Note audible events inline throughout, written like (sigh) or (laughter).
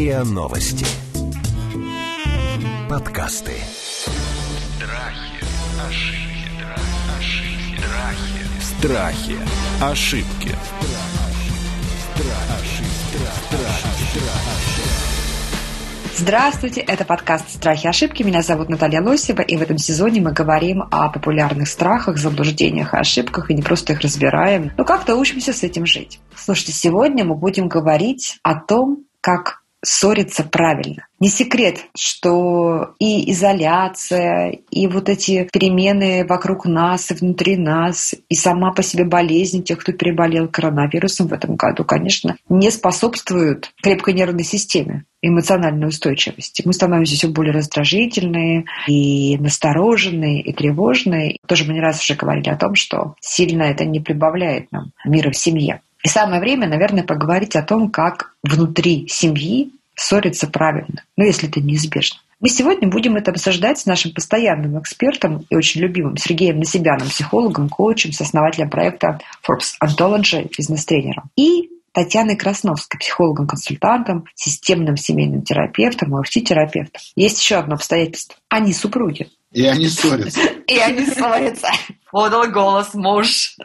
РИА Новости. Подкасты. Страхи, ошибки, ошибки, страхи. Страхи. Ошибки. Здравствуйте, это подкаст «Страхи и ошибки». Меня зовут Наталья Лосева, и в этом сезоне мы говорим о популярных страхах, заблуждениях и ошибках, и не просто их разбираем, но как-то учимся с этим жить. Слушайте, сегодня мы будем говорить о том, как ссориться правильно. Не секрет, что и изоляция, и вот эти перемены вокруг нас и внутри нас, и сама по себе болезнь тех, кто переболел коронавирусом в этом году, конечно, не способствуют крепкой нервной системе эмоциональной устойчивости. Мы становимся все более раздражительные и настороженные, и тревожные. Тоже мы не раз уже говорили о том, что сильно это не прибавляет нам мира в семье. И самое время, наверное, поговорить о том, как внутри семьи ссориться правильно, ну, если это неизбежно. Мы сегодня будем это обсуждать с нашим постоянным экспертом и очень любимым Сергеем Насибяном, психологом, коучем, сооснователем проекта Forbes Anthology, бизнес-тренером. И Татьяной Красновской, психологом-консультантом, системным семейным терапевтом и терапевтом. Есть еще одно обстоятельство. Они супруги. И они ссорятся. И они ссорятся. Подал голос муж.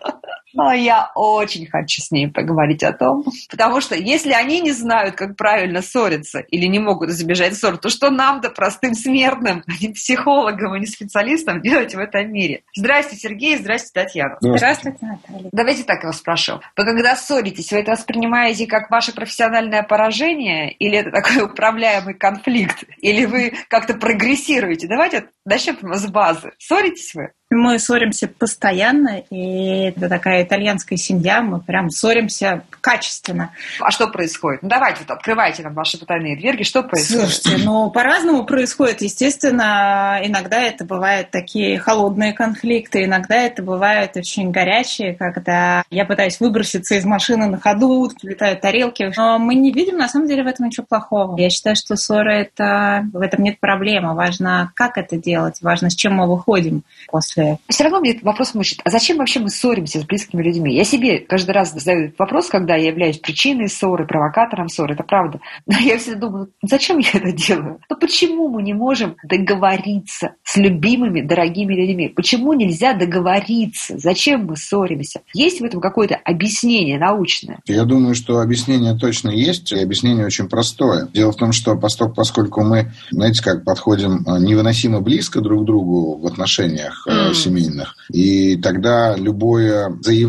Но я очень хочу с ней поговорить о том, потому что если они не знают, как правильно ссориться или не могут избежать ссор, то что нам-то, простым смертным, (laughs) а не психологам и не специалистам делать в этом мире? Здрасте, Сергей, здрасте, Татьяна. Здравствуйте, Наталья. Давайте так я вас спрошу. Вы когда ссоритесь, вы это воспринимаете как ваше профессиональное поражение или это такой управляемый конфликт? Или вы как-то прогрессируете? Давайте начнем с базы. Ссоритесь вы? Мы ссоримся постоянно, и это такая итальянская семья, мы прям ссоримся качественно. А что происходит? Ну, давайте вот открывайте нам ваши потайные дверги, что происходит? Слушайте, ну, по-разному происходит. Естественно, иногда это бывают такие холодные конфликты, иногда это бывают очень горячие, когда я пытаюсь выброситься из машины на ходу, летают тарелки. Но мы не видим, на самом деле, в этом ничего плохого. Я считаю, что ссора это... В этом нет проблемы. Важно, как это делать, важно, с чем мы выходим после после. Все равно мне этот вопрос мучит. А зачем вообще мы ссоримся с близкими людьми? Я себе каждый раз задаю этот вопрос, когда я являюсь причиной ссоры, провокатором ссоры. Это правда. (laughs) Но я всегда думаю, зачем я это делаю? Ну почему мы не можем договориться с любимыми, дорогими людьми? Почему нельзя договориться? Зачем мы ссоримся? Есть в этом какое-то объяснение научное? Я думаю, что объяснение точно есть, и объяснение очень простое. Дело в том, что поскольку мы, знаете, как подходим а, невыносимо близко друг к другу в отношениях, mm семейных. И тогда любое заявление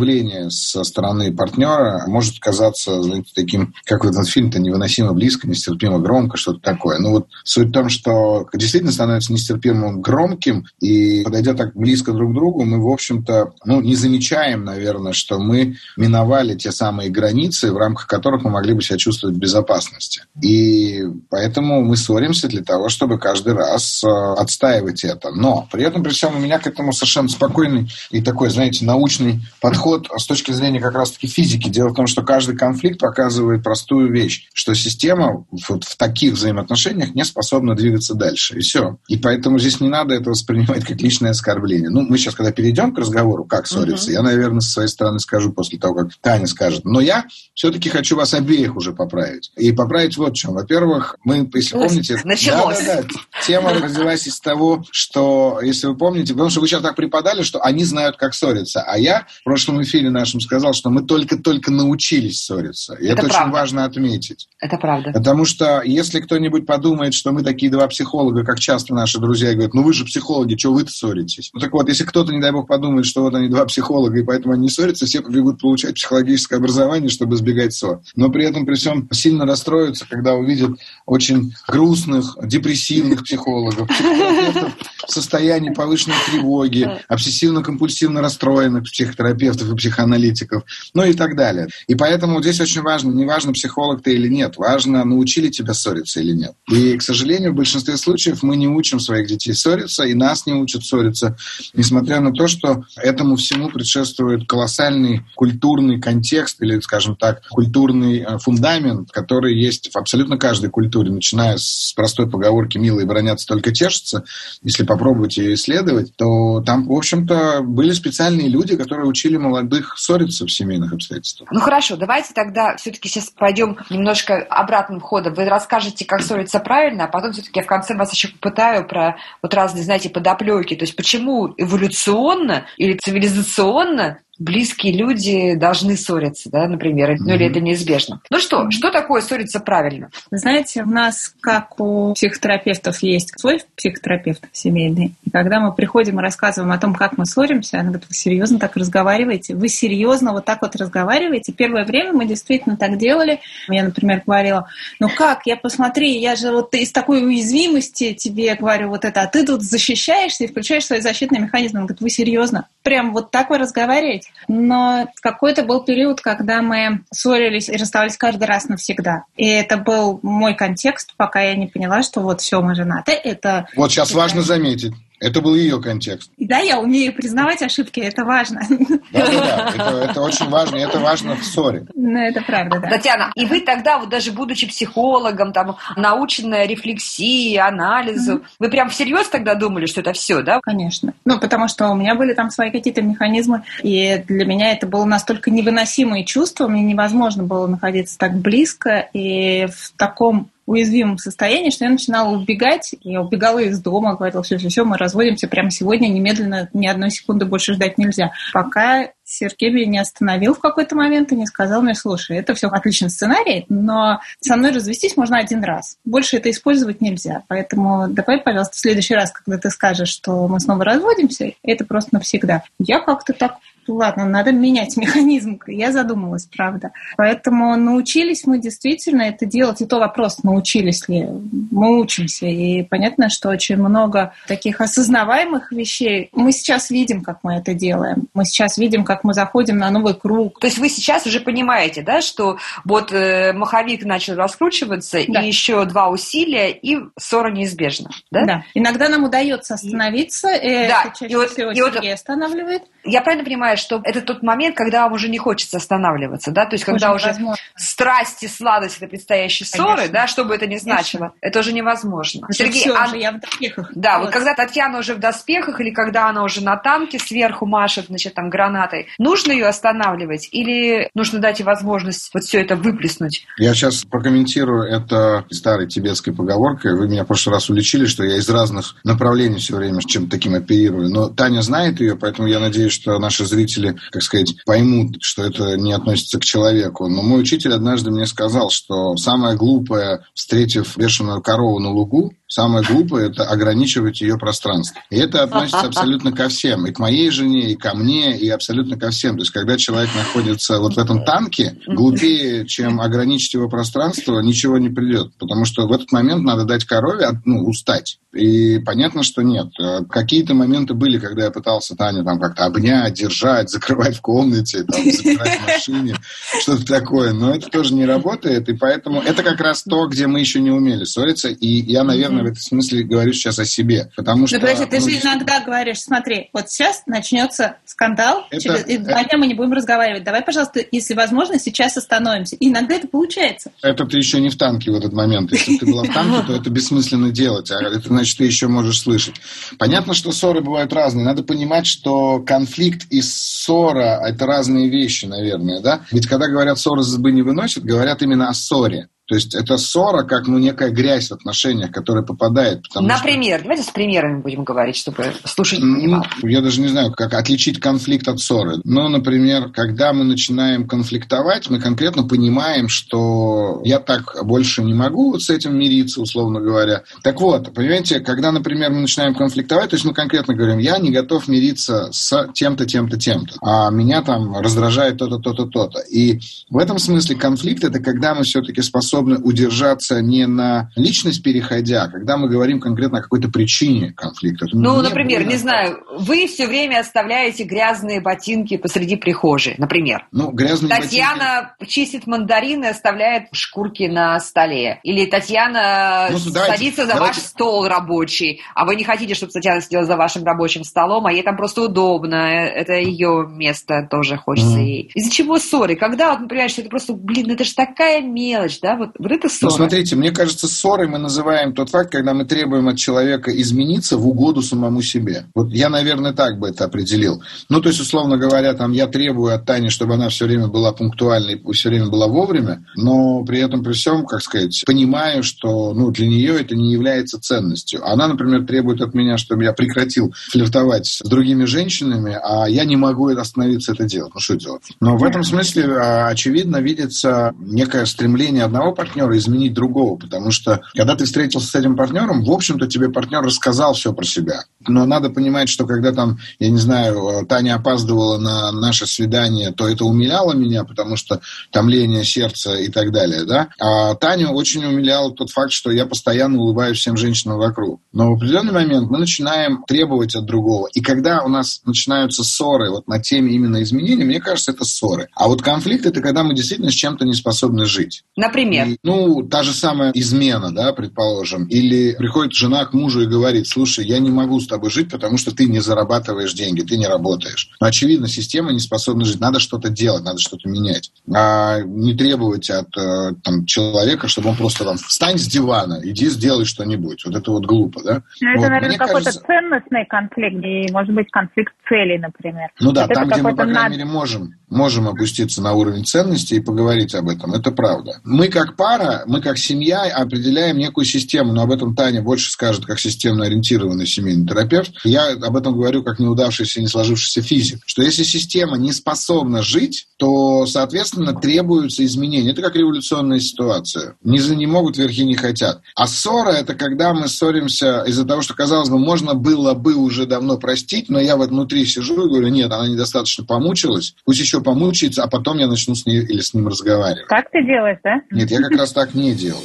со стороны партнера может казаться, знаете, таким, как в этот фильм-то, невыносимо близко, нестерпимо громко, что-то такое. Ну вот суть в том, что действительно становится нестерпимо громким, и подойдя так близко друг к другу, мы, в общем-то, ну, не замечаем, наверное, что мы миновали те самые границы, в рамках которых мы могли бы себя чувствовать в безопасности. И поэтому мы ссоримся для того, чтобы каждый раз э, отстаивать это. Но при этом, при всем, у меня к этому совершенно спокойный и такой, знаете, научный подход с точки зрения как раз-таки физики. Дело в том, что каждый конфликт показывает простую вещь, что система вот в таких взаимоотношениях не способна двигаться дальше. И все. И поэтому здесь не надо это воспринимать как личное оскорбление. Ну, мы сейчас, когда перейдем к разговору, как ссориться, uh-huh. я, наверное, со своей стороны скажу после того, как Таня скажет. Но я все-таки хочу вас обеих уже поправить. И поправить вот в чем. Во-первых, мы, если помните... (laughs) Началось. Да, да, да. Тема родилась из того, что, если вы помните, потому что вы сейчас так преподали, что они знают, как ссориться. А я в прошлом эфире нашем сказал, что мы только-только научились ссориться. И это, это очень важно отметить. Это правда. Потому что если кто-нибудь подумает, что мы такие два психолога, как часто наши друзья говорят, ну вы же психологи, что вы-то ссоритесь? Ну так вот, если кто-то, не дай бог, подумает, что вот они два психолога, и поэтому они не ссорятся, все побегут получать психологическое образование, чтобы избегать ссор. Но при этом, при всем, сильно расстроятся, когда увидят очень грустных, депрессивных психологов, психотерапевтов в состоянии повышенной тревоги, обсессивно-компульсивно расстроенных психотерапевтов и психоаналитиков, ну и так далее. И поэтому здесь очень важно, не важно, психолог ты или нет, важно, научили тебя ссориться или нет. И, к сожалению, в большинстве случаев мы не учим своих детей ссориться, и нас не учат ссориться, несмотря на то, что этому всему предшествует колоссальный культурный контекст или, скажем так, культурный э, фундамент, который есть в абсолютно каждой культуре, начиная с простой поговорки «милые бронятся, только тешатся». Если попробовать ее исследовать, то там, в общем-то, были специальные люди, которые учили молодых ссориться в семейных обстоятельствах. Ну хорошо, давайте тогда все-таки сейчас пойдем немножко обратным ходом. Вы расскажете, как ссориться правильно, а потом все-таки я в конце вас еще попытаю про вот разные, знаете, подоплеки. То есть почему эволюционно или цивилизационно близкие люди должны ссориться, да, например, mm-hmm. ну или это неизбежно. Ну что, что такое ссориться правильно? Вы знаете, у нас, как у психотерапевтов, есть свой психотерапевт семейный. И когда мы приходим и рассказываем о том, как мы ссоримся, она говорит, вы серьезно так разговариваете? Вы серьезно вот так вот разговариваете? Первое время мы действительно так делали. Я, например, говорила, ну как, я посмотри, я же вот из такой уязвимости тебе говорю вот это, а ты тут защищаешься и включаешь свои защитные механизмы. Он говорит, вы серьезно? Прям вот так вы разговариваете? Быть. Но какой-то был период, когда мы ссорились и расставались каждый раз навсегда. И это был мой контекст, пока я не поняла, что вот все, мы женаты. Это, вот сейчас это... важно заметить. Это был ее контекст. Да, я умею признавать ошибки, это важно. Да, да, да. Это, это очень важно, и это важно в ссоре. Ну, это правда, да. Татьяна, и вы тогда, вот даже будучи психологом, там, наученная рефлексии, анализу, mm-hmm. вы прям всерьез тогда думали, что это все, да? Конечно. Ну, потому что у меня были там свои какие-то механизмы, и для меня это было настолько невыносимое чувство, мне невозможно было находиться так близко и в таком уязвимом состоянии, что я начинала убегать. Я убегала из дома, говорила, все, все, все, мы разводимся прямо сегодня, немедленно, ни одной секунды больше ждать нельзя. Пока Сергей меня не остановил в какой-то момент и не сказал мне, слушай, это все отличный сценарий, но со мной развестись можно один раз. Больше это использовать нельзя. Поэтому давай, пожалуйста, в следующий раз, когда ты скажешь, что мы снова разводимся, это просто навсегда. Я как-то так ладно, надо менять (laughs) механизм. Я задумалась, правда. Поэтому научились мы действительно это делать. И то вопрос, научились ли. Мы учимся. И понятно, что очень много таких осознаваемых вещей. Мы сейчас видим, как мы это делаем. Мы сейчас видим, как мы заходим на новый круг. То есть вы сейчас уже понимаете, да, что вот э, маховик начал раскручиваться, да. и еще два усилия, и ссора неизбежна. Да? да. Иногда нам удается остановиться, и да. это чаще и вот, всего и вот, останавливает. Я правильно понимаю, понимаешь, что это тот момент, когда вам уже не хочется останавливаться, да, то есть когда уже, уже страсть и сладость это предстоящей ссоры, да, что бы это ни значило, Конечно. это уже невозможно. Сергей, все, а... уже я в доспехах. Да, вот. вот когда Татьяна уже в доспехах или когда она уже на танке сверху машет, значит, там гранатой, нужно ее останавливать или нужно дать ей возможность вот все это выплеснуть? Я сейчас прокомментирую это старой тибетской поговоркой. Вы меня в прошлый раз уличили, что я из разных направлений все время чем-то таким оперирую. Но Таня знает ее, поэтому я надеюсь, что наши зрители зрители, как сказать, поймут, что это не относится к человеку. Но мой учитель однажды мне сказал, что самое глупое, встретив бешеную корову на лугу, Самое глупое – это ограничивать ее пространство. И это относится абсолютно ко всем. И к моей жене, и ко мне, и абсолютно ко всем. То есть, когда человек находится вот в этом танке, глупее, чем ограничить его пространство, ничего не придет. Потому что в этот момент надо дать корове ну, устать. И понятно, что нет. Какие-то моменты были, когда я пытался Таню там как-то обнять, держать, закрывать в комнате, там, запирать в машине, что-то такое. Но это тоже не работает. И поэтому это как раз то, где мы еще не умели ссориться. И я, наверное, наверное, в этом смысле говорю сейчас о себе. Потому что, да, подожди, ты ну, же иногда говоришь, смотри, вот сейчас начнется скандал, это, через это, два дня мы не будем разговаривать. Давай, пожалуйста, если возможно, сейчас остановимся. И иногда это получается. Это ты еще не в танке в этот момент. Если ты была в танке, то это бессмысленно делать. А это значит, ты еще можешь слышать. Понятно, что ссоры бывают разные. Надо понимать, что конфликт и ссора – это разные вещи, наверное. Да? Ведь когда говорят «ссора с не выносит», говорят именно о ссоре. То есть это ссора как ну, некая грязь в отношениях, которая попадает. Например, что... давайте с примерами будем говорить, чтобы слушать. Ну, я даже не знаю, как отличить конфликт от ссоры. Но, например, когда мы начинаем конфликтовать, мы конкретно понимаем, что я так больше не могу вот с этим мириться, условно говоря. Так вот, понимаете, когда, например, мы начинаем конфликтовать, то есть мы конкретно говорим, я не готов мириться с тем-то, тем-то, тем-то, а меня там раздражает то-то, то-то, то-то. И в этом смысле конфликт – это когда мы все-таки способны способны удержаться не на личность переходя, а когда мы говорим конкретно о какой-то причине конфликта. Ну, например, больно. не знаю, вы все время оставляете грязные ботинки посреди прихожей, например. Ну, грязные Татьяна ботинки... чистит мандарины, оставляет шкурки на столе. Или Татьяна ну, садится за давайте. ваш стол рабочий, а вы не хотите, чтобы Татьяна сидела за вашим рабочим столом, а ей там просто удобно, это ее место тоже хочется mm. ей. Из-за чего ссоры? Когда, вот, например, что это просто, блин, это же такая мелочь, да, вот вот, вот это ссора. Ну, смотрите, мне кажется, ссорой мы называем тот факт, когда мы требуем от человека измениться в угоду самому себе. Вот я, наверное, так бы это определил. Ну, то есть, условно говоря, там, я требую от Тани, чтобы она все время была пунктуальной, все время была вовремя, но при этом, при всем, как сказать, понимаю, что ну, для нее это не является ценностью. Она, например, требует от меня, чтобы я прекратил флиртовать с другими женщинами, а я не могу остановиться это делать. Ну, что делать? Но в этом смысле, а, очевидно, видится некое стремление одного партнера изменить другого, потому что, когда ты встретился с этим партнером, в общем-то, тебе партнер рассказал все про себя. Но надо понимать, что когда там, я не знаю, Таня опаздывала на наше свидание, то это умиляло меня, потому что томление сердца и так далее, да. А Таню очень умилял тот факт, что я постоянно улыбаюсь всем женщинам вокруг. Но в определенный момент мы начинаем требовать от другого. И когда у нас начинаются ссоры вот на теме именно изменений, мне кажется, это ссоры. А вот конфликт – это когда мы действительно с чем-то не способны жить. Например? Ну, та же самая измена, да, предположим. Или приходит жена к мужу и говорит, слушай, я не могу с тобой жить, потому что ты не зарабатываешь деньги, ты не работаешь. Но, очевидно, система не способна жить. Надо что-то делать, надо что-то менять. А не требовать от э, там, человека, чтобы он просто там встань с дивана, иди сделай что-нибудь. Вот это вот глупо, да? Ну, это, вот, наверное, какой-то кажется... ценностный конфликт, и, может быть, конфликт целей, например. Ну да, это там, где мы, по крайней над... мере, можем, можем опуститься на уровень ценностей и поговорить об этом. Это правда. Мы как пара, мы как семья определяем некую систему, но об этом Таня больше скажет, как системно ориентированный семейный терапевт. Я об этом говорю как неудавшийся, не сложившийся физик. Что если система не способна жить, то, соответственно, требуются изменения. Это как революционная ситуация. Низы не могут, верхи не хотят. А ссора – это когда мы ссоримся из-за того, что, казалось бы, можно было бы уже давно простить, но я вот внутри сижу и говорю, нет, она недостаточно помучилась, пусть еще помучается, а потом я начну с ней или с ним разговаривать. Так ты делаешь, да? Нет, я как раз так не делаю.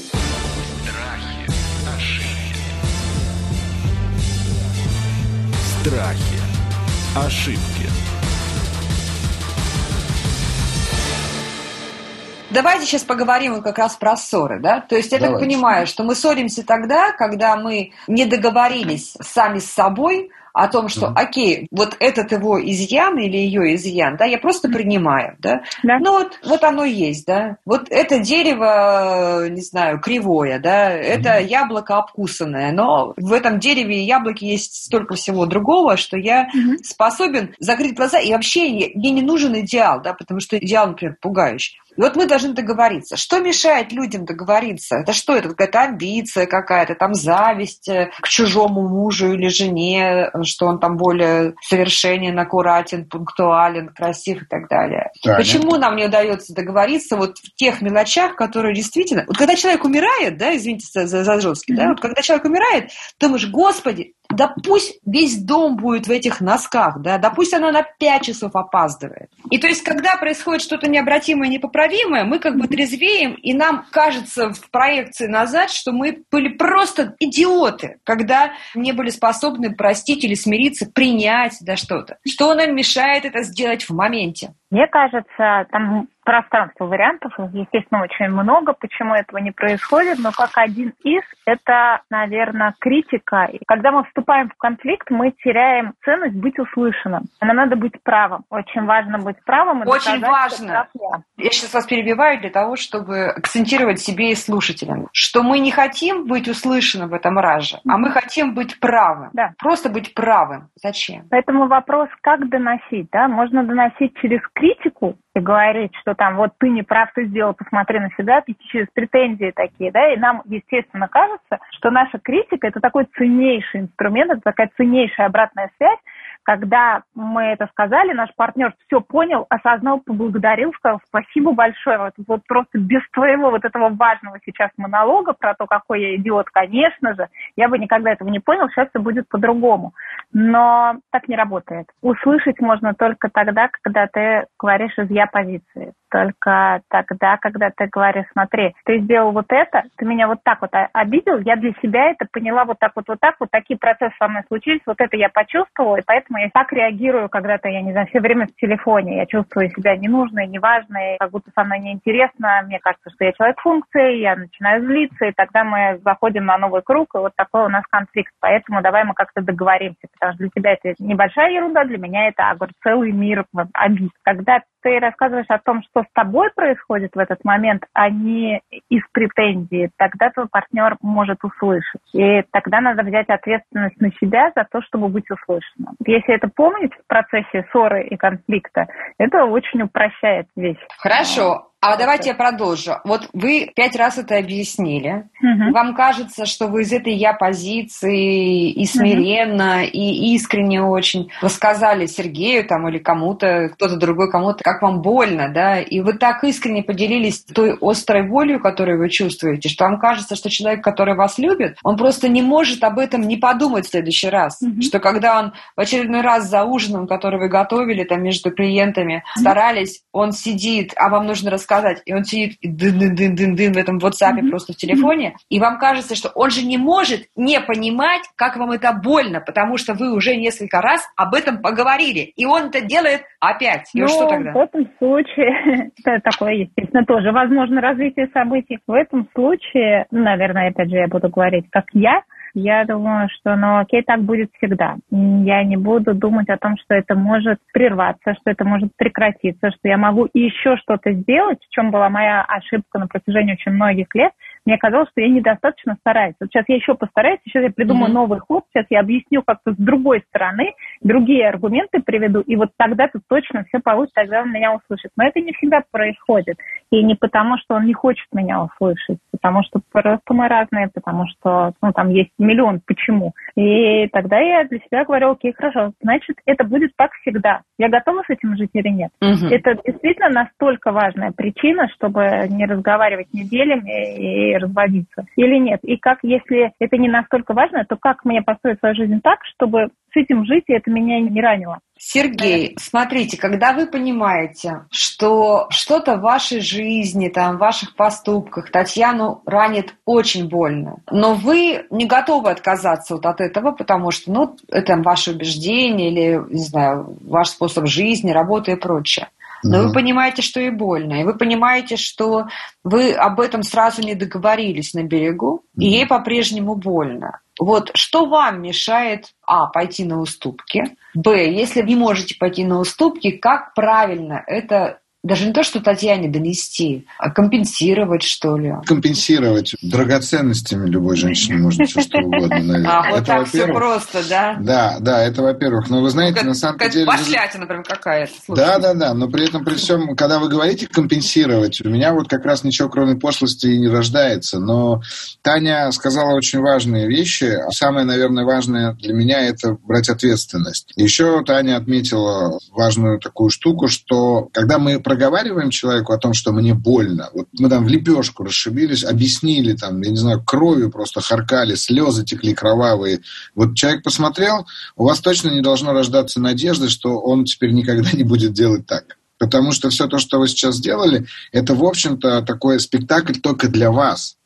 Страхи, ошибки. Давайте сейчас поговорим как раз про ссоры, да? То есть я Давайте. так понимаю, что мы ссоримся тогда, когда мы не договорились сами с собой о том, что, mm окей, вот этот его изъян или ее изъян, да, я просто принимаю, да. да. Ну вот, вот оно есть, да. Вот это дерево, не знаю, кривое, да, это mm яблоко обкусанное, но в этом дереве и яблоке есть столько всего другого, что я mm способен закрыть глаза, и вообще мне не нужен идеал, да, потому что идеал, например, пугающий. Вот мы должны договориться. Что мешает людям договориться? Это что? Это какая-то амбиция какая-то, там зависть э, к чужому мужу или жене, что он там более совершенен, аккуратен, пунктуален, красив и так далее. Да, Почему нет? нам не удается договориться вот в тех мелочах, которые действительно... Вот когда человек умирает, да, извините за, за, жесткий, mm-hmm. да, вот когда человек умирает, думаешь, господи, да пусть весь дом будет в этих носках, да, да пусть она на 5 часов опаздывает. И то есть, когда происходит что-то необратимое, непоправимое, мы как бы трезвеем, и нам кажется в проекции назад, что мы были просто идиоты, когда не были способны простить или смириться, принять, да, что-то. Что нам мешает это сделать в моменте? Мне кажется, там пространство вариантов, естественно, очень много, почему этого не происходит, но как один из, это, наверное, критика. И когда мы вступаем в конфликт, мы теряем ценность быть услышанным. Нам надо быть правым. Очень важно быть правым. И очень важно. Я. я сейчас вас перебиваю для того, чтобы акцентировать себе и слушателям, что мы не хотим быть услышанным в этом раже, а мы хотим быть правым. Да. Просто быть правым. Зачем? Поэтому вопрос, как доносить, да? Можно доносить через критику и говорить, что там вот ты не прав, ты сделал, посмотри на себя, через претензии такие, да, и нам, естественно, кажется, что наша критика – это такой ценнейший инструмент, это такая ценнейшая обратная связь, когда мы это сказали, наш партнер все понял, осознал, поблагодарил, сказал спасибо большое. Вот, вот просто без твоего вот этого важного сейчас монолога про то, какой я идиот, конечно же, я бы никогда этого не понял, сейчас все будет по-другому. Но так не работает. Услышать можно только тогда, когда ты говоришь из я позиции только тогда, когда ты говоришь, смотри, ты сделал вот это, ты меня вот так вот обидел, я для себя это поняла вот так вот, вот так, вот такие процессы со мной случились, вот это я почувствовала, и поэтому я так реагирую, когда-то, я не знаю, все время в телефоне, я чувствую себя ненужной, неважной, как будто со мной неинтересно, мне кажется, что я человек функции, я начинаю злиться, и тогда мы заходим на новый круг, и вот такой у нас конфликт, поэтому давай мы как-то договоримся, потому что для тебя это небольшая ерунда, для меня это, говорю, целый мир обид. Когда ты рассказываешь о том, что с тобой происходит в этот момент, а не из претензии, тогда твой партнер может услышать. И тогда надо взять ответственность на себя за то, чтобы быть услышанным. Если это помнить в процессе ссоры и конфликта, это очень упрощает вещь. Хорошо. А давайте я продолжу. Вот вы пять раз это объяснили. Угу. Вам кажется, что вы из этой я позиции и смиренно, угу. и искренне очень рассказали Сергею там или кому-то, кто-то другой кому-то, как вам больно, да, и вы так искренне поделились той острой болью, которую вы чувствуете, что вам кажется, что человек, который вас любит, он просто не может об этом не подумать в следующий раз, угу. что когда он в очередной раз за ужином, который вы готовили там между клиентами, старались, он сидит, а вам нужно рассказать сказать, и он сидит дын-дын-дын-дын в этом WhatsApp mm-hmm. просто в телефоне, и вам кажется, что он же не может не понимать, как вам это больно, потому что вы уже несколько раз об этом поговорили, и он это делает опять. И ну, что тогда? в этом случае, (laughs) такое, естественно, тоже возможно развитие событий. В этом случае, наверное, опять же, я буду говорить, как я, я думаю, что ну окей, так будет всегда. Я не буду думать о том, что это может прерваться, что это может прекратиться, что я могу еще что-то сделать, в чем была моя ошибка на протяжении очень многих лет – мне казалось, что я недостаточно стараюсь. Вот сейчас я еще постараюсь, сейчас я придумаю mm-hmm. новый ход, сейчас я объясню как-то с другой стороны, другие аргументы приведу, и вот тогда-то точно все получится, тогда он меня услышит. Но это не всегда происходит. И не потому, что он не хочет меня услышать, потому что просто мы разные, потому что ну, там есть миллион почему. И тогда я для себя говорю, окей, хорошо, значит, это будет так всегда. Я готова с этим жить или нет? Mm-hmm. Это действительно настолько важная причина, чтобы не разговаривать неделями и разводиться или нет? И как, если это не настолько важно, то как мне построить свою жизнь так, чтобы с этим жить, и это меня не ранило? Сергей, смотрите, когда вы понимаете, что что-то в вашей жизни, там, в ваших поступках Татьяну ранит очень больно, но вы не готовы отказаться вот от этого, потому что, ну, это ваше убеждение или, не знаю, ваш способ жизни, работы и прочее. Но угу. вы понимаете, что и больно. И вы понимаете, что вы об этом сразу не договорились на берегу, угу. и ей по-прежнему больно. Вот что вам мешает, а, пойти на уступки, б, если не можете пойти на уступки, как правильно это даже не то, что Татьяне донести, а компенсировать, что ли. Компенсировать драгоценностями любой женщине можно все что угодно. Наверное. А, вот это, так все просто, да? Да, да, это во-первых. Но вы знаете, как, на самом как деле... Пошлятина, например, какая-то. Да, да, да. Но при этом, при всем, когда вы говорите компенсировать, у меня вот как раз ничего кроме пошлости и не рождается. Но Таня сказала очень важные вещи. Самое, наверное, важное для меня – это брать ответственность. Еще Таня отметила важную такую штуку, что когда мы проговариваем человеку о том, что мне больно, вот мы там в лепешку расшибились, объяснили там, я не знаю, кровью просто харкали, слезы текли кровавые. Вот человек посмотрел, у вас точно не должно рождаться надежды, что он теперь никогда не будет делать так. Потому что все то, что вы сейчас сделали, это, в общем-то, такой спектакль только для вас.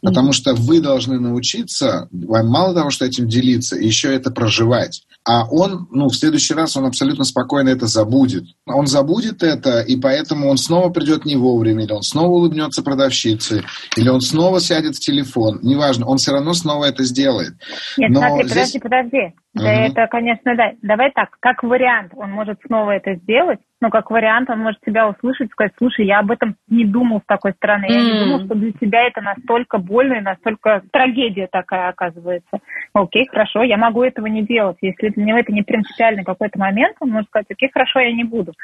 Потому что вы должны научиться, вам мало того, что этим делиться, еще это проживать. А он, ну, в следующий раз он абсолютно спокойно это забудет. Он забудет это, и поэтому он снова придет не вовремя, или он снова улыбнется продавщице, или он снова сядет в телефон. Неважно, он все равно снова это сделает. Нет, Но смотри, здесь... подожди, подожди. Да, это, конечно, да. Давай так, как вариант, он может снова это сделать, но как вариант он может тебя услышать, сказать, слушай, я об этом не думал с такой стороны, я не думал, что для тебя это настолько больно и настолько трагедия такая оказывается. Окей, хорошо, я могу этого не делать. Если для него это не принципиальный какой-то момент, он может сказать, окей, хорошо, я не буду.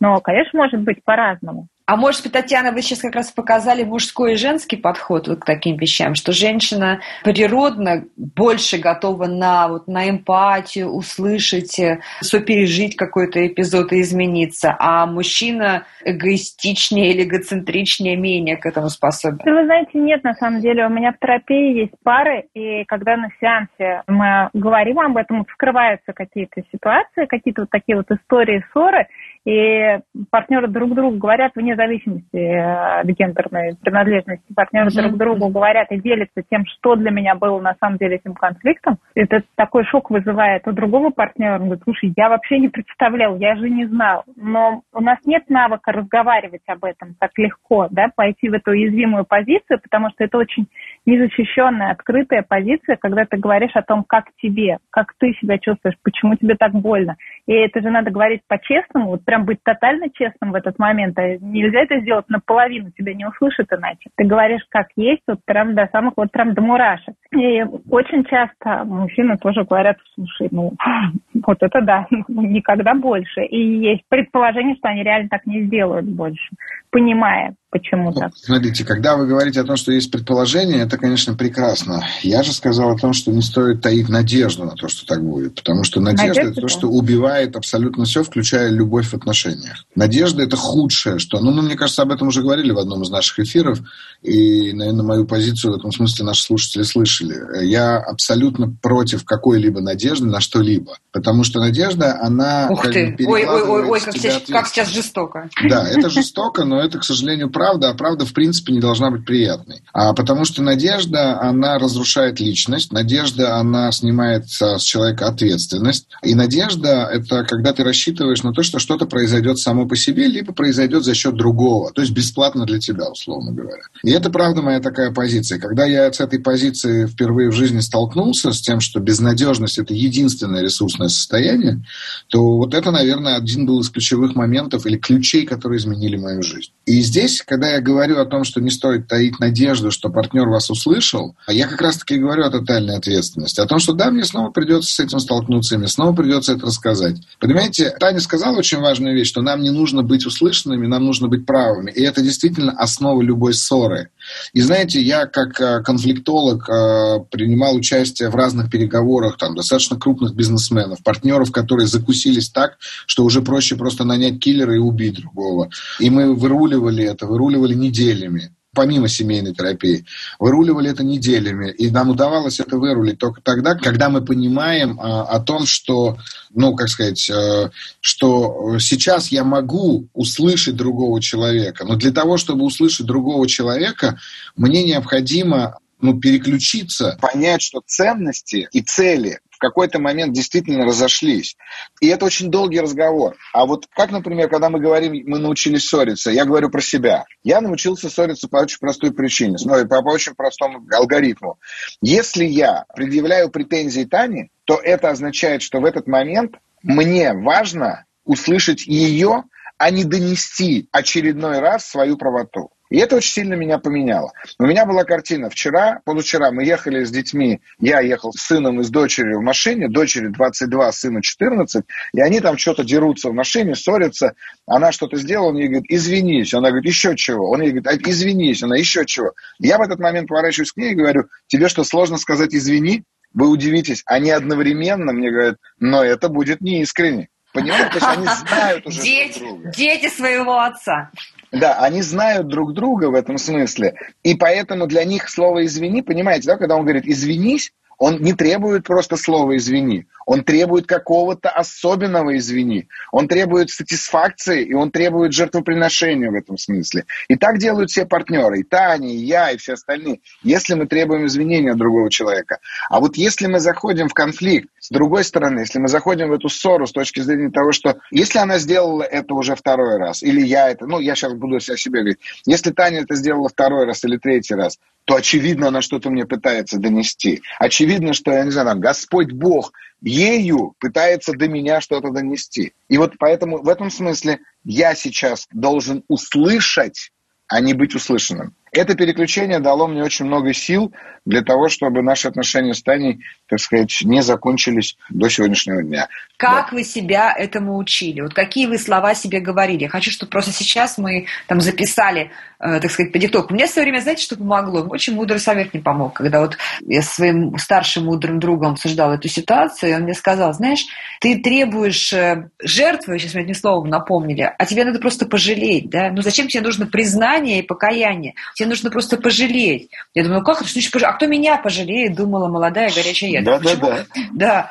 Но, конечно, может быть по-разному. А может быть, Татьяна, вы сейчас как раз показали мужской и женский подход вот к таким вещам, что женщина природно больше готова на, вот, на эмпатию, услышать, э, сопережить какой-то эпизод и измениться, а мужчина эгоистичнее или эгоцентричнее менее к этому способен? Вы знаете, нет, на самом деле. У меня в терапии есть пары, и когда на сеансе мы говорим об этом, вскрываются какие-то ситуации, какие-то вот такие вот истории ссоры, и партнеры друг другу говорят вне зависимости от гендерной принадлежности, партнеры mm-hmm. друг другу говорят и делятся тем, что для меня было на самом деле этим конфликтом, это такой шок вызывает у другого партнера, он говорит, слушай, я вообще не представлял, я же не знал, но у нас нет навыка разговаривать об этом так легко, да, пойти в эту уязвимую позицию, потому что это очень незащищенная, открытая позиция, когда ты говоришь о том, как тебе, как ты себя чувствуешь, почему тебе так больно. И это же надо говорить по-честному, вот прям быть тотально честным в этот момент. А нельзя это сделать наполовину, тебя не услышат иначе. Ты говоришь как есть, вот прям до самых, вот прям до мурашек. И очень часто мужчины тоже говорят, слушай, ну, (laughs) вот это да, (laughs) никогда больше. И есть предположение, что они реально так не сделают больше, понимая, почему ну, так. Смотрите, когда вы говорите о том, что есть предположение, это, конечно, прекрасно. Я же сказал о том, что не стоит таить надежду на то, что так будет. Потому что надежда, надежда это то, что убивает абсолютно все, включая любовь в отношениях. Надежда это худшее, что... Ну, ну, мне кажется, об этом уже говорили в одном из наших эфиров. И, наверное, мою позицию в этом смысле наши слушатели слышали. Я абсолютно против какой-либо надежды на что-либо. Потому что надежда, она... Ух ты! Ой, ой, ой, ой, как сейчас, как сейчас жестоко. Да, это жестоко, но это, к сожалению, правда, а правда, в принципе, не должна быть приятной. А потому что надежда, она разрушает личность, надежда, она снимает с человека ответственность. И надежда – это когда ты рассчитываешь на то, что что-то произойдет само по себе, либо произойдет за счет другого, то есть бесплатно для тебя, условно говоря. И это, правда, моя такая позиция. Когда я с этой позиции впервые в жизни столкнулся, с тем, что безнадежность – это единственное ресурсное состояние, то вот это, наверное, один был из ключевых моментов или ключей, которые изменили мою жизнь. И здесь, когда я говорю о том, что не стоит таить надежду, что партнер вас услышал, я как раз-таки говорю о тотальной ответственности. О том, что да, мне снова придется с этим столкнуться, и мне снова придется это рассказать. Понимаете, Таня сказала очень важную вещь, что нам не нужно быть услышанными, нам нужно быть правыми. И это действительно основа любой ссоры. И знаете, я как э, конфликтолог э, принимал участие в разных переговорах там, достаточно крупных бизнесменов, партнеров, которые закусились так, что уже проще просто нанять киллера и убить другого. И мы выруливали это, выруливали неделями помимо семейной терапии, выруливали это неделями. И нам удавалось это вырулить только тогда, когда мы понимаем а, о том, что, ну, как сказать, а, что сейчас я могу услышать другого человека, но для того, чтобы услышать другого человека, мне необходимо ну, переключиться, понять, что ценности и цели какой-то момент действительно разошлись. И это очень долгий разговор. А вот как, например, когда мы говорим, мы научились ссориться, я говорю про себя. Я научился ссориться по очень простой причине, ну, по, по очень простому алгоритму. Если я предъявляю претензии Тане, то это означает, что в этот момент мне важно услышать ее, а не донести очередной раз свою правоту. И это очень сильно меня поменяло. У меня была картина. Вчера, позавчера мы ехали с детьми. Я ехал с сыном и с дочерью в машине. Дочери 22, сыну 14. И они там что-то дерутся в машине, ссорятся. Она что-то сделала, он ей говорит, извинись. Она говорит, еще чего. Он ей говорит, «А, извинись. Она, еще чего. Я в этот момент поворачиваюсь к ней и говорю, тебе что, сложно сказать извини? Вы удивитесь. Они одновременно мне говорят, но это будет неискренне. Понимаете? То есть они знают уже дети, друг друга. Дети своего отца. Да, они знают друг друга в этом смысле. И поэтому для них слово «извини», понимаете, да, когда он говорит «извинись», он не требует просто слова «извини». Он требует какого-то особенного «извини». Он требует сатисфакции, и он требует жертвоприношения в этом смысле. И так делают все партнеры. И Таня, и я, и все остальные. Если мы требуем извинения от другого человека. А вот если мы заходим в конфликт, с другой стороны, если мы заходим в эту ссору с точки зрения того, что если она сделала это уже второй раз, или я это, ну, я сейчас буду о себе говорить, если Таня это сделала второй раз или третий раз, то очевидно, она что-то мне пытается донести. Очевидно, что, я не знаю, там, Господь Бог ею пытается до меня что-то донести. И вот поэтому в этом смысле я сейчас должен услышать, а не быть услышанным. Это переключение дало мне очень много сил для того, чтобы наши отношения с Таней, так сказать, не закончились до сегодняшнего дня. Как да. вы себя этому учили? Вот какие вы слова себе говорили? Я хочу, чтобы просто сейчас мы там записали, э, так сказать, по диктовку. Мне в свое время, знаете, что помогло? Очень мудрый совет мне помог. Когда вот я с своим старшим мудрым другом обсуждала эту ситуацию, и он мне сказал, знаешь, ты требуешь э, жертвы, сейчас мне этим словом напомнили, а тебе надо просто пожалеть, да? Ну зачем тебе нужно признание и покаяние? Тебе нужно просто пожалеть. Я думаю, как это, что значит А кто меня пожалеет, думала молодая горячая я. (laughs) Да, да, да. Да.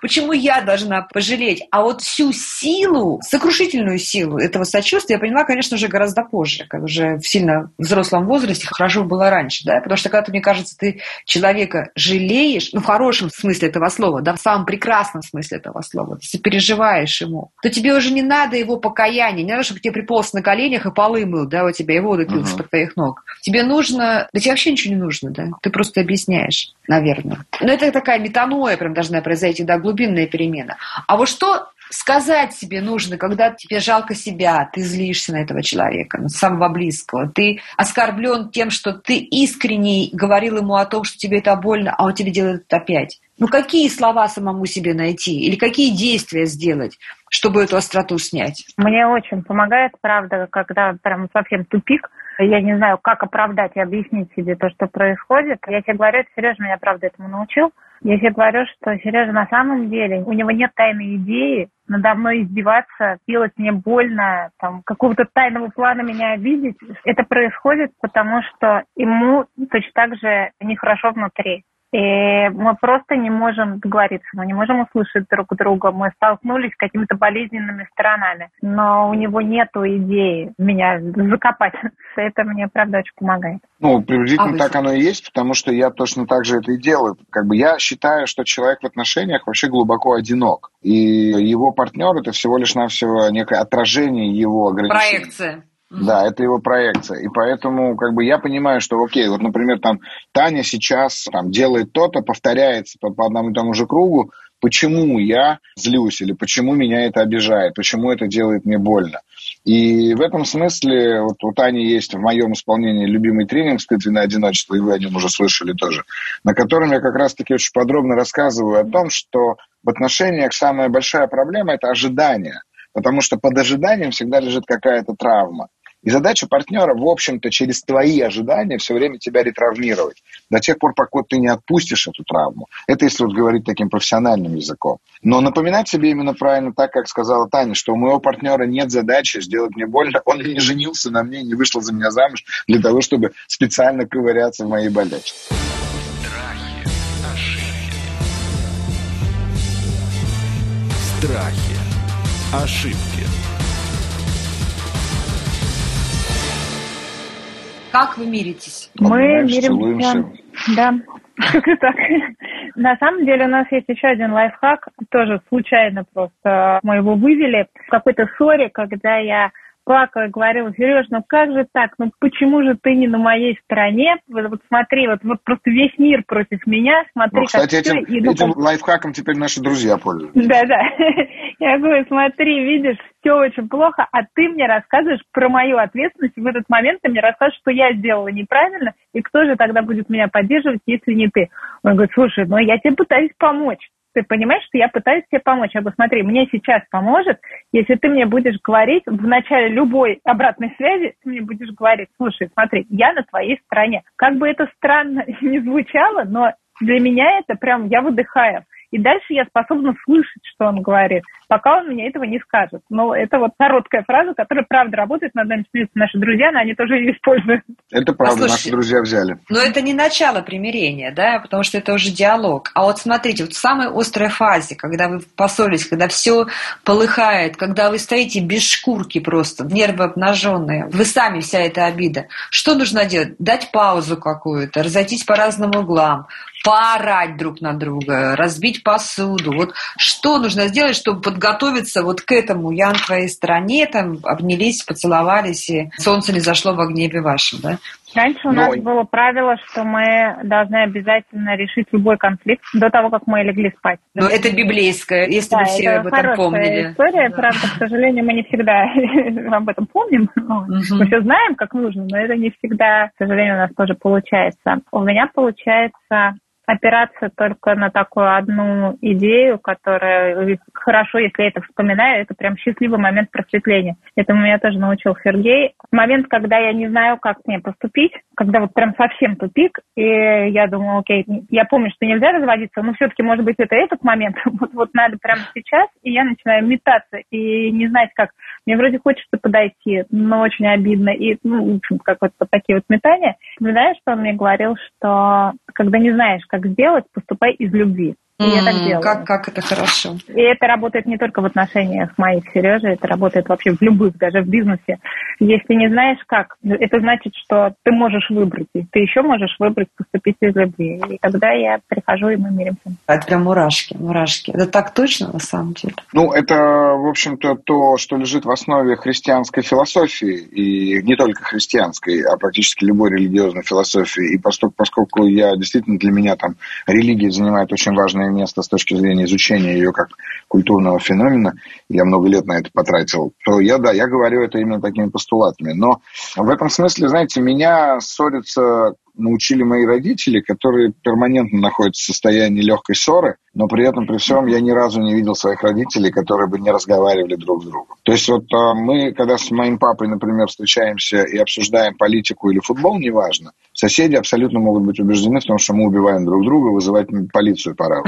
Почему я должна пожалеть? А вот всю силу, сокрушительную силу этого сочувствия я поняла, конечно, уже гораздо позже, как уже в сильно взрослом возрасте, хорошо было раньше, да, потому что когда ты, мне кажется, ты человека жалеешь, ну, в хорошем смысле этого слова, да, в самом прекрасном смысле этого слова, ты переживаешь ему, то тебе уже не надо его покаяния, не надо, чтобы тебе приполз на коленях и полы мыл, да, у тебя и воду пил uh-huh. из-под твоих ног одинок. Тебе нужно... Да тебе вообще ничего не нужно, да? Ты просто объясняешь, наверное. Но это такая метаноя прям должна произойти, да, глубинная перемена. А вот что сказать себе нужно, когда тебе жалко себя, ты злишься на этого человека, на самого близкого, ты оскорблен тем, что ты искренне говорил ему о том, что тебе это больно, а он тебе делает это опять. Ну какие слова самому себе найти или какие действия сделать, чтобы эту остроту снять? Мне очень помогает, правда, когда прям совсем тупик, я не знаю, как оправдать и объяснить себе то, что происходит. Я тебе говорю, это Сережа меня, правда, этому научил. Я тебе говорю, что Сережа на самом деле, у него нет тайной идеи надо мной издеваться, делать мне больно, там, какого-то тайного плана меня обидеть. Это происходит, потому что ему точно так же нехорошо внутри. И мы просто не можем договориться, мы не можем услышать друг друга. Мы столкнулись с какими-то болезненными сторонами. Но у него нет идеи меня закопать. (laughs) Это мне, правда, очень помогает. Ну, приблизительно а так оно и есть, потому что я точно так же это и делаю. Как бы я считаю, что человек в отношениях вообще глубоко одинок. И его партнер это всего лишь навсего некое отражение его ограничений. Проекция. Да, это его проекция. И поэтому как бы я понимаю, что окей, вот, например, там Таня сейчас там, делает то-то, повторяется по, по одному и тому же кругу, почему я злюсь или почему меня это обижает, почему это делает мне больно. И в этом смысле вот у Тани есть в моем исполнении любимый тренинг «Спитвенное одиночество», и вы о нем уже слышали тоже, на котором я как раз-таки очень подробно рассказываю о том, что в отношениях самая большая проблема – это ожидание, потому что под ожиданием всегда лежит какая-то травма. И задача партнера, в общем-то, через твои ожидания все время тебя ретравмировать. До тех пор, пока ты не отпустишь эту травму. Это если вот говорить таким профессиональным языком. Но напоминать себе именно правильно так, как сказала Таня, что у моего партнера нет задачи сделать мне больно. Он не женился на мне, не вышел за меня замуж для того, чтобы специально ковыряться в моей болячке. Страхи, ошибки. Страхи. Ошибки. Как вы миритесь? Мы миримся. Да, (laughs) как-то так. На самом деле у нас есть еще один лайфхак, тоже случайно просто мы его вывели в какой-то ссоре, когда я плакала говорила, Сереж, ну как же так, ну почему же ты не на моей стороне? Вот, вот смотри, вот, вот просто весь мир против меня, смотри, Ну, кстати, как этим, и, ну, этим лайфхаком теперь наши друзья пользуются. Да-да. (laughs) Я говорю, смотри, видишь, все очень плохо, а ты мне рассказываешь про мою ответственность, и в этот момент ты мне рассказываешь, что я сделала неправильно, и кто же тогда будет меня поддерживать, если не ты? Он говорит, слушай, ну я тебе пытаюсь помочь. Ты понимаешь, что я пытаюсь тебе помочь. Я говорю, смотри, мне сейчас поможет, если ты мне будешь говорить в начале любой обратной связи, ты мне будешь говорить, слушай, смотри, я на твоей стороне. Как бы это странно (laughs) не звучало, но для меня это прям, я выдыхаю. И дальше я способна слышать, что он говорит, пока он мне этого не скажет. Но это вот короткая фраза, которая правда работает, над нами смеются наши друзья, но они тоже ее используют. Это правда, Послушайте, наши друзья взяли. Но это не начало примирения, да, потому что это уже диалог. А вот смотрите, вот в самой острой фазе, когда вы поссорились, когда все полыхает, когда вы стоите без шкурки просто, нервы обнаженные, вы сами вся эта обида. Что нужно делать? Дать паузу какую-то, разойтись по разным углам, поорать друг на друга, разбить посуду. Вот что нужно сделать, чтобы подготовиться вот к этому? Я на твоей стороне, там, обнялись, поцеловались, и солнце не зашло в гневе вашем, да? Раньше у нас было правило, что мы должны обязательно решить любой конфликт до того, как мы легли спать. Но это библейское, если Да, бы все это об этом хорошая помнили. история, Да. правда, к сожалению, мы не всегда (laughs) об этом помним. (laughs) Мгм. Мы все знаем, как нужно, но это не всегда, к сожалению, у нас тоже получается. У меня получается опираться только на такую одну идею, которая хорошо, если я это вспоминаю, это прям счастливый момент просветления. Этому меня тоже научил Сергей. Момент, когда я не знаю, как мне поступить, когда вот прям совсем тупик, и я думаю, окей, я помню, что нельзя разводиться, но все-таки, может быть, это этот момент, (laughs) вот, вот надо прямо сейчас, и я начинаю метаться и не знать, как. Мне вроде хочется подойти, но очень обидно, и, ну, в общем, как вот такие вот метания. Знаешь, что он мне говорил, что когда не знаешь, как сделать, поступай из любви. И я так делаю. Как, как это хорошо. И это работает не только в отношениях моих с Сережей, это работает вообще в любых, даже в бизнесе. Если не знаешь как, это значит, что ты можешь выбрать. И ты еще можешь выбрать поступить из любви. И тогда я прихожу, и мы миримся. Это прям мурашки, мурашки. Это так точно на самом деле? Ну, это, в общем-то, то, что лежит в основе христианской философии. И не только христианской, а практически любой религиозной философии. И поскольку, поскольку я действительно для меня там религия занимает очень важное место с точки зрения изучения ее как культурного феномена, я много лет на это потратил, то я, да, я говорю это именно такими постулатами. Но в этом смысле, знаете, меня ссорится научили мои родители, которые перманентно находятся в состоянии легкой ссоры, но при этом, при всем, я ни разу не видел своих родителей, которые бы не разговаривали друг с другом. То есть вот а, мы, когда с моим папой, например, встречаемся и обсуждаем политику или футбол, неважно, соседи абсолютно могут быть убеждены в том, что мы убиваем друг друга, вызывать полицию пора.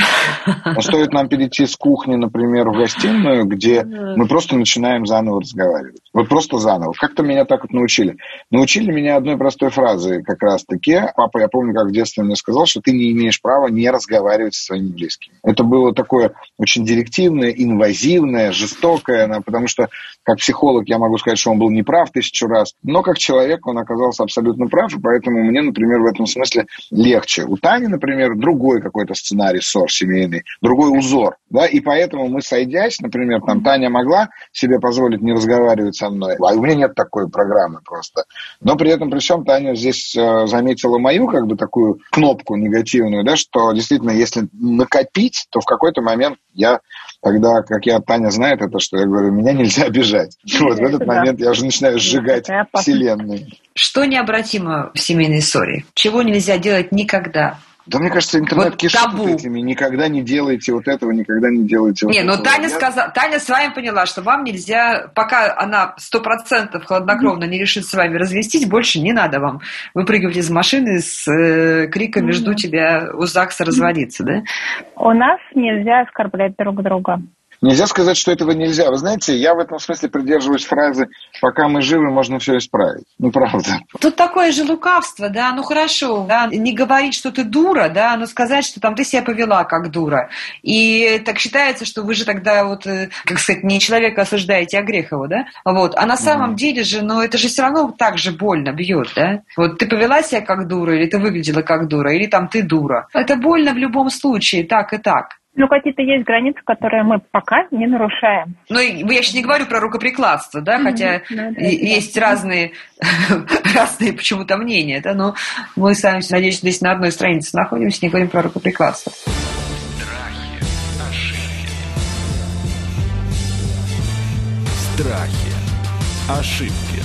Но стоит нам перейти с кухни, например, в гостиную, где мы просто начинаем заново разговаривать. Вот просто заново. Как-то меня так вот научили. Научили меня одной простой фразы как раз-таки. Папа, я помню, как в детстве мне сказал, что ты не имеешь права не разговаривать со своими близкими. Это было такое очень директивное, инвазивное, жестокое, потому что как психолог я могу сказать, что он был неправ тысячу раз, но как человек он оказался абсолютно прав, и поэтому мне, например, в этом смысле легче. У Тани, например, другой какой-то сценарий ссор семейный, другой узор, да, и поэтому мы, сойдясь, например, там Таня могла себе позволить не разговаривать со мной, а у меня нет такой программы просто. Но при этом, при всем, Таня здесь э, заметила мою, как бы, такую кнопку негативную, да, что действительно, если накопить бить, то в какой-то момент я тогда, как я Таня знает это, что я говорю, меня нельзя обижать. (laughs) Вот в этот момент я уже начинаю сжигать вселенную. Что необратимо в семейной ссоре? Чего нельзя делать никогда? Да мне кажется, интернет вот кишит табу. Этими. Никогда не делайте вот этого, никогда не делайте вот не, этого. Не, ну Таня, сказала, Таня с вами поняла, что вам нельзя, пока она сто процентов хладнокровно не решит с вами развестись, больше не надо вам выпрыгивать из машины с э, криками «Жду тебя у ЗАГСа (laughs) разводиться», да? У нас нельзя оскорблять друг друга. Нельзя сказать, что этого нельзя. Вы знаете, я в этом смысле придерживаюсь фразы «пока мы живы, можно все исправить». Ну, правда. Тут такое же лукавство, да, ну хорошо, да, не говорить, что ты дура, да, но сказать, что там ты себя повела как дура. И так считается, что вы же тогда вот, э, как сказать, не человека осуждаете, а грех его, да? Вот. А на самом mm. деле же, ну это же все равно так же больно бьет, да? Вот ты повела себя как дура, или ты выглядела как дура, или там ты дура. Это больно в любом случае, так и так. Ну, какие-то есть границы, которые мы пока не нарушаем. Ну, я сейчас не говорю про рукоприкладство, да, хотя да, да, есть да. разные, (laughs) разные почему-то мнения, да, но мы сами, надеюсь, здесь на одной странице находимся, не говорим про рукоприкладство. Страхи, ошибки. Страхи, ошибки.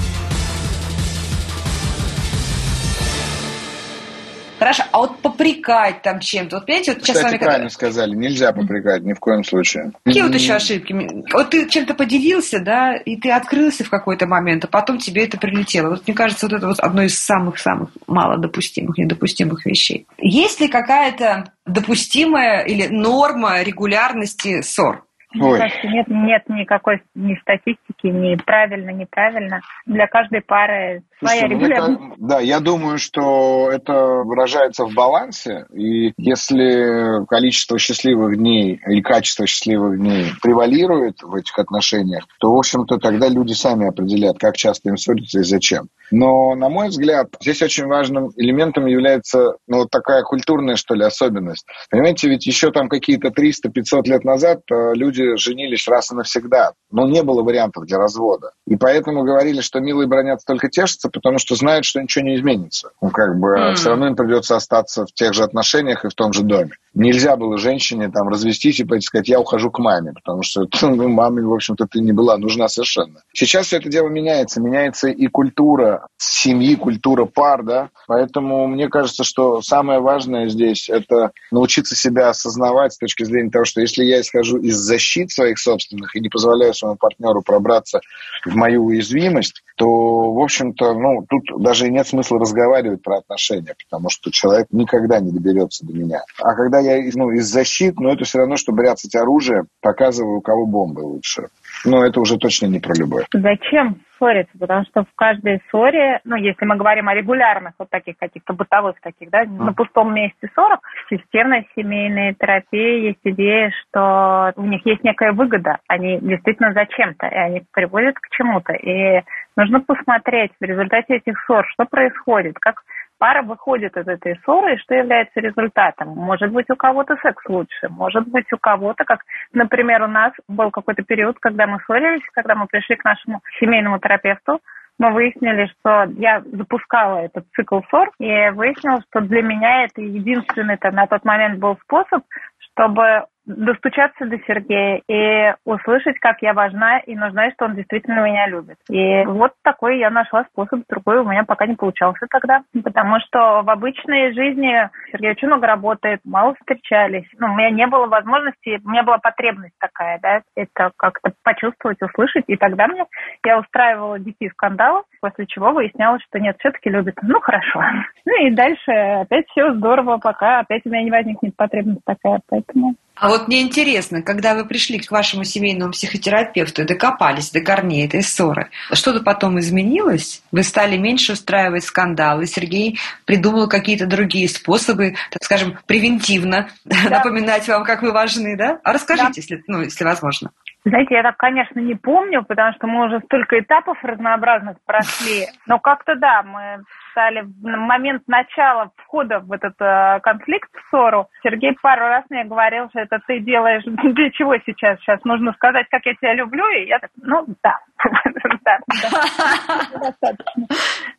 Хорошо, а вот попрекать там чем-то, вот понимаете, вот сейчас Кстати, с вами... правильно сказали, нельзя попрекать ни в коем случае. Какие вот еще ошибки? Вот ты чем-то поделился, да, и ты открылся в какой-то момент, а потом тебе это прилетело. Вот мне кажется, вот это вот одно из самых-самых малодопустимых, недопустимых вещей. Есть ли какая-то допустимая или норма регулярности ссор? Мне кажется, нет, нет никакой ни статистики, ни правильно, неправильно. Для каждой пары своя Слушайте, регулярность. Мне, да, я думаю, что это выражается в балансе. И если количество счастливых дней или качество счастливых дней превалирует в этих отношениях, то, в общем-то, тогда люди сами определяют, как часто им ссориться и зачем. Но, на мой взгляд, здесь очень важным элементом является ну, вот такая культурная, что ли, особенность. Понимаете, ведь еще там какие-то 300-500 лет назад э, люди женились раз и навсегда. Но не было вариантов для развода. И поэтому говорили, что милые бронятся только тешатся, потому что знают, что ничего не изменится. Ну, как бы mm. все равно им придется остаться в тех же отношениях и в том же доме. Нельзя было женщине там развестись и пойти сказать, я ухожу к маме, потому что ну, маме, в общем-то, ты не была нужна совершенно. Сейчас все это дело меняется. Меняется и культура семьи, культура пар, да. Поэтому мне кажется, что самое важное здесь – это научиться себя осознавать с точки зрения того, что если я исхожу из защит своих собственных и не позволяю своему партнеру пробраться в мою уязвимость, то, в общем-то, ну, тут даже нет смысла разговаривать про отношения, потому что человек никогда не доберется до меня. А когда я ну, из защит, ну, это все равно, что бряцать оружие, показываю, у кого бомбы лучше. Но это уже точно не про любовь. Зачем ссориться? Потому что в каждой ссоре, ну, если мы говорим о регулярных вот таких каких-то бытовых таких, да, на пустом месте ссорах, в системной семейной терапии есть идея, что у них есть некая выгода, они действительно зачем-то, и они приводят к чему-то. И нужно посмотреть в результате этих ссор, что происходит, как пара выходит из этой ссоры, и что является результатом. Может быть, у кого-то секс лучше, может быть, у кого-то, как, например, у нас был какой-то период, когда мы ссорились, когда мы пришли к нашему семейному терапевту, мы выяснили, что я запускала этот цикл ссор, и выяснилось, что для меня это единственный -то на тот момент был способ, чтобы достучаться до Сергея и услышать, как я важна и нужна, и что он действительно меня любит. И вот такой я нашла способ, другой у меня пока не получался тогда, потому что в обычной жизни Сергей очень много работает, мало встречались. Ну, у меня не было возможности, у меня была потребность такая, да, это как-то почувствовать, услышать, и тогда мне я устраивала дикие скандалы, после чего выяснялось, что нет, все-таки любит. Ну, хорошо. (laughs) Ну и дальше опять все здорово, пока опять у меня не возникнет потребность такая, поэтому а вот мне интересно, когда вы пришли к вашему семейному психотерапевту и докопались до корней этой ссоры, что-то потом изменилось? Вы стали меньше устраивать скандалы? Сергей придумал какие-то другие способы, так скажем, превентивно да. напоминать вам, как вы важны, да? А расскажите, да. если, ну, если возможно. Знаете, я так, конечно, не помню, потому что мы уже столько этапов разнообразных прошли. Но как-то да, мы стали в момент начала входа в этот э, конфликт, в ссору. Сергей пару раз мне говорил, что это ты делаешь (laughs) для чего сейчас? Сейчас нужно сказать, как я тебя люблю, и я так, ну да. (laughs)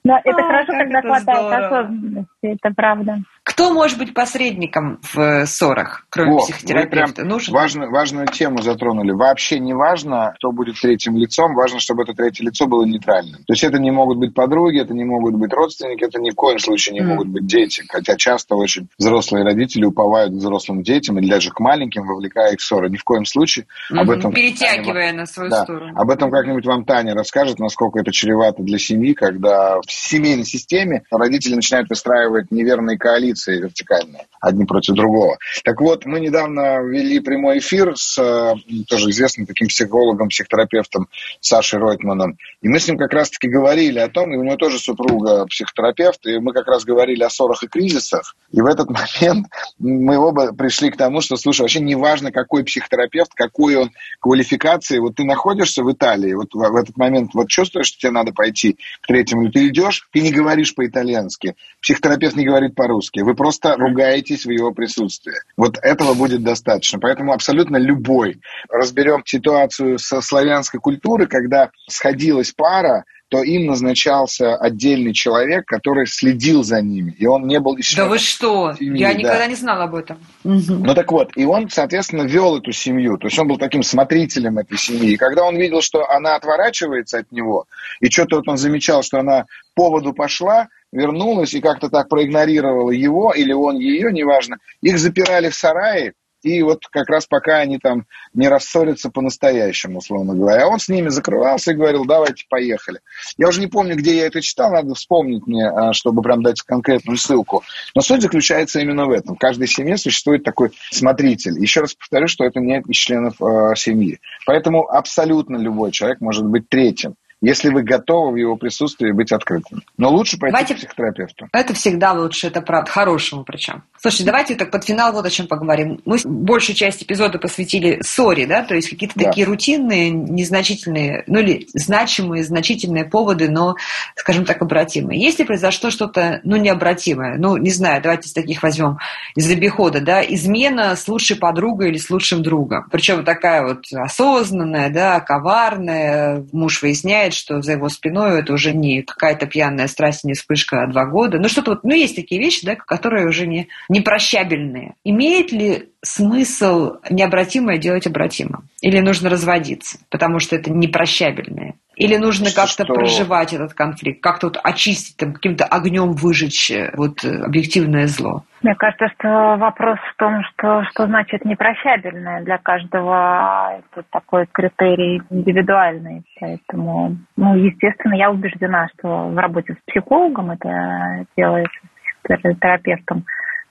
Но (laughs) это хорошо, когда хватает осознанности, это правда. Кто может быть посредником в э, ссорах, кроме О, психотерапевта? Нужен? Важную, важную тему затронули. Вообще не важно, кто будет третьим лицом, важно, чтобы это третье лицо было нейтральным. То есть это не могут быть подруги, это не могут быть родственники, это ни в коем случае не mm. могут быть дети. Хотя часто очень взрослые родители уповают к взрослым детям или даже к маленьким, вовлекая их в ссоры. Ни в коем случае. Mm-hmm. Об этом Перетягивая Таня, на свою да, сторону. Об этом как-нибудь вам Таня расскажет, насколько это чревато для семьи, когда в семейной системе родители начинают выстраивать неверные коалиции вертикальные, одни против другого. Так вот, мы недавно вели прямой эфир с э, тоже известным таким психологом, психотерапевтом Сашей Ройтманом, и мы с ним как раз-таки говорили о том, и у него тоже супруга психотерапевт, и мы как раз говорили о ссорах и кризисах, и в этот момент мы оба пришли к тому, что, слушай, вообще не важно, какой психотерапевт, какой он квалификации, вот ты находишься в Италии, вот в, этот момент вот чувствуешь, что тебе надо пойти к третьему, ты идешь, ты не говоришь по-итальянски, психотерапевт не говорит по-русски, вы просто ругаетесь в его присутствии. Вот этого будет достаточно. Поэтому абсолютно любой. Разберем ситуацию со славянской культуры, когда сходилась пара, то им назначался отдельный человек, который следил за ними. И он не был еще... Да вы что? Семьи, Я никогда не знала об этом. Ну так вот, и он, соответственно, вел эту семью. То есть он был таким смотрителем этой семьи. И когда он видел, что она отворачивается от него, и что-то вот он замечал, что она поводу пошла, вернулась и как-то так проигнорировала его или он ее, неважно, их запирали в сарае, и вот как раз пока они там не рассорятся по-настоящему, условно говоря. А он с ними закрывался и говорил, давайте поехали. Я уже не помню, где я это читал, надо вспомнить мне, а, чтобы прям дать конкретную ссылку. Но суть заключается именно в этом. В каждой семье существует такой смотритель. Еще раз повторю, что это не из членов э, семьи. Поэтому абсолютно любой человек может быть третьим если вы готовы в его присутствии быть открытым. Но лучше пойти давайте... к психотерапевту. Это всегда лучше, это правда, хорошему причем. Слушайте, давайте так под финал вот о чем поговорим. Мы большую часть эпизода посвятили ссоре, да, то есть какие-то да. такие рутинные, незначительные, ну или значимые, значительные поводы, но, скажем так, обратимые. Если произошло что-то, ну, необратимое, ну, не знаю, давайте с таких возьмем из обихода, да, измена с лучшей подругой или с лучшим другом. Причем такая вот осознанная, да, коварная, муж выясняет, понимает, что за его спиной это уже не какая-то пьяная страсть, не вспышка, а два года. Ну, что-то вот, ну, есть такие вещи, да, которые уже не, непрощабельные. Имеет ли смысл необратимое делать обратимым? Или нужно разводиться, потому что это непрощабельное? Или нужно как-то что... проживать этот конфликт, как-то вот очистить, там, каким-то огнем выжечь э, вот э, объективное зло? Мне кажется, что вопрос в том, что, что значит непрощабельное. Для каждого это такой критерий индивидуальный. Поэтому, ну, естественно, я убеждена, что в работе с психологом это делается, с терапевтом,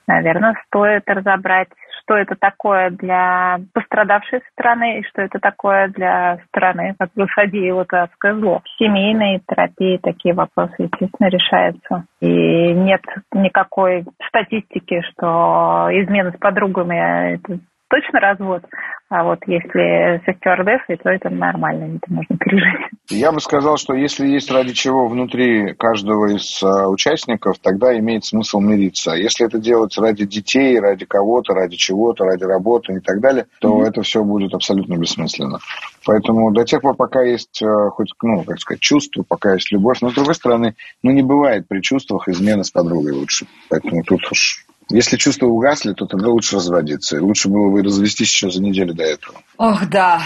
наверное, стоит разобрать что это такое для пострадавшей стороны и что это такое для стороны, как бы содеяло адское зло. В семейной терапии такие вопросы, естественно, решаются. И нет никакой статистики, что измены с подругами это точно развод, а вот если со стюардессой, то это нормально, это можно пережить. Я бы сказал, что если есть ради чего внутри каждого из uh, участников, тогда имеет смысл мириться. Если это делать ради детей, ради кого-то, ради чего-то, ради работы и так далее, то mm-hmm. это все будет абсолютно бессмысленно. Поэтому до тех пор, пока есть uh, хоть, ну, как сказать, чувство, пока есть любовь, но с другой стороны, ну, не бывает при чувствах измены с подругой лучше. Поэтому тут уж если чувства угасли, то тогда лучше разводиться. И лучше было бы развестись еще за неделю до этого. Ох, да.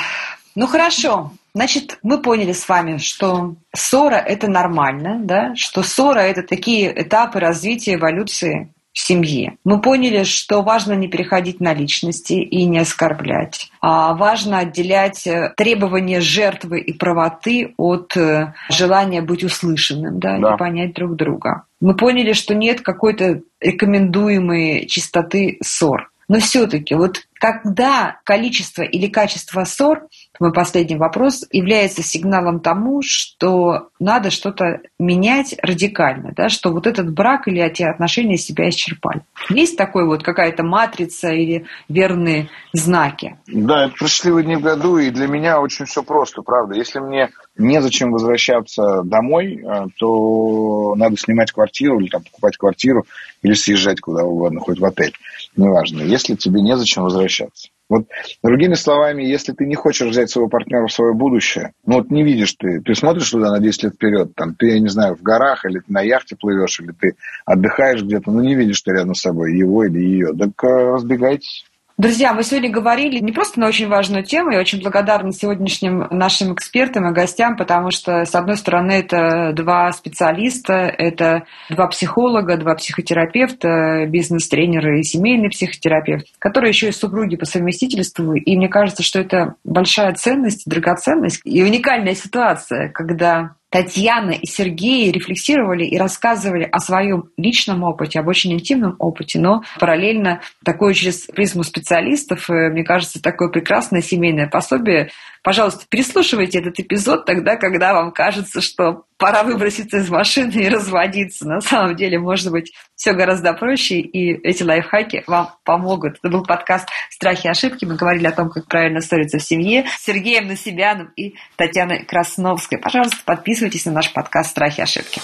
Ну хорошо. Значит, мы поняли с вами, что ссора – это нормально, да? что ссора – это такие этапы развития эволюции семьи. Мы поняли, что важно не переходить на личности и не оскорблять. А важно отделять э, требования жертвы и правоты от э, желания быть услышанным да, да. и понять друг друга. Мы поняли, что нет какой-то рекомендуемой чистоты ссор. Но все-таки, вот когда количество или качество ссор, мой последний вопрос, является сигналом тому, что надо что-то менять радикально, да, что вот этот брак или эти отношения себя исчерпали. Есть такой вот какая-то матрица или верные знаки? Да, это про счастливые дни в году, и для меня очень все просто, правда. Если мне незачем возвращаться домой, э, то надо снимать квартиру или там, покупать квартиру или съезжать куда угодно, хоть в отель, неважно. Если тебе незачем возвращаться. Вот другими словами, если ты не хочешь взять своего партнера в свое будущее, ну вот не видишь ты, ты смотришь туда на 10 лет вперед, там ты, я не знаю, в горах, или ты на яхте плывешь, или ты отдыхаешь где-то, ну не видишь ты рядом с собой его или ее, так э, разбегайтесь. Друзья, мы сегодня говорили не просто на очень важную тему, я очень благодарна сегодняшним нашим экспертам и гостям, потому что, с одной стороны, это два специалиста, это два психолога, два психотерапевта, бизнес-тренеры и семейный психотерапевт, которые еще и супруги по совместительству. И мне кажется, что это большая ценность, драгоценность и уникальная ситуация, когда Татьяна и Сергей рефлексировали и рассказывали о своем личном опыте, об очень интимном опыте, но параллельно такое через призму специалистов, э, мне кажется, такое прекрасное семейное пособие Пожалуйста, переслушивайте этот эпизод тогда, когда вам кажется, что пора выброситься из машины и разводиться. На самом деле, может быть, все гораздо проще, и эти лайфхаки вам помогут. Это был подкаст «Страхи и ошибки». Мы говорили о том, как правильно ссориться в семье с Сергеем Насибяном и Татьяной Красновской. Пожалуйста, подписывайтесь на наш подкаст «Страхи и ошибки».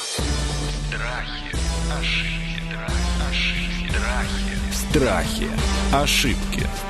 Страхи, ошибки, страхи, ошибки. Страхи, ошибки.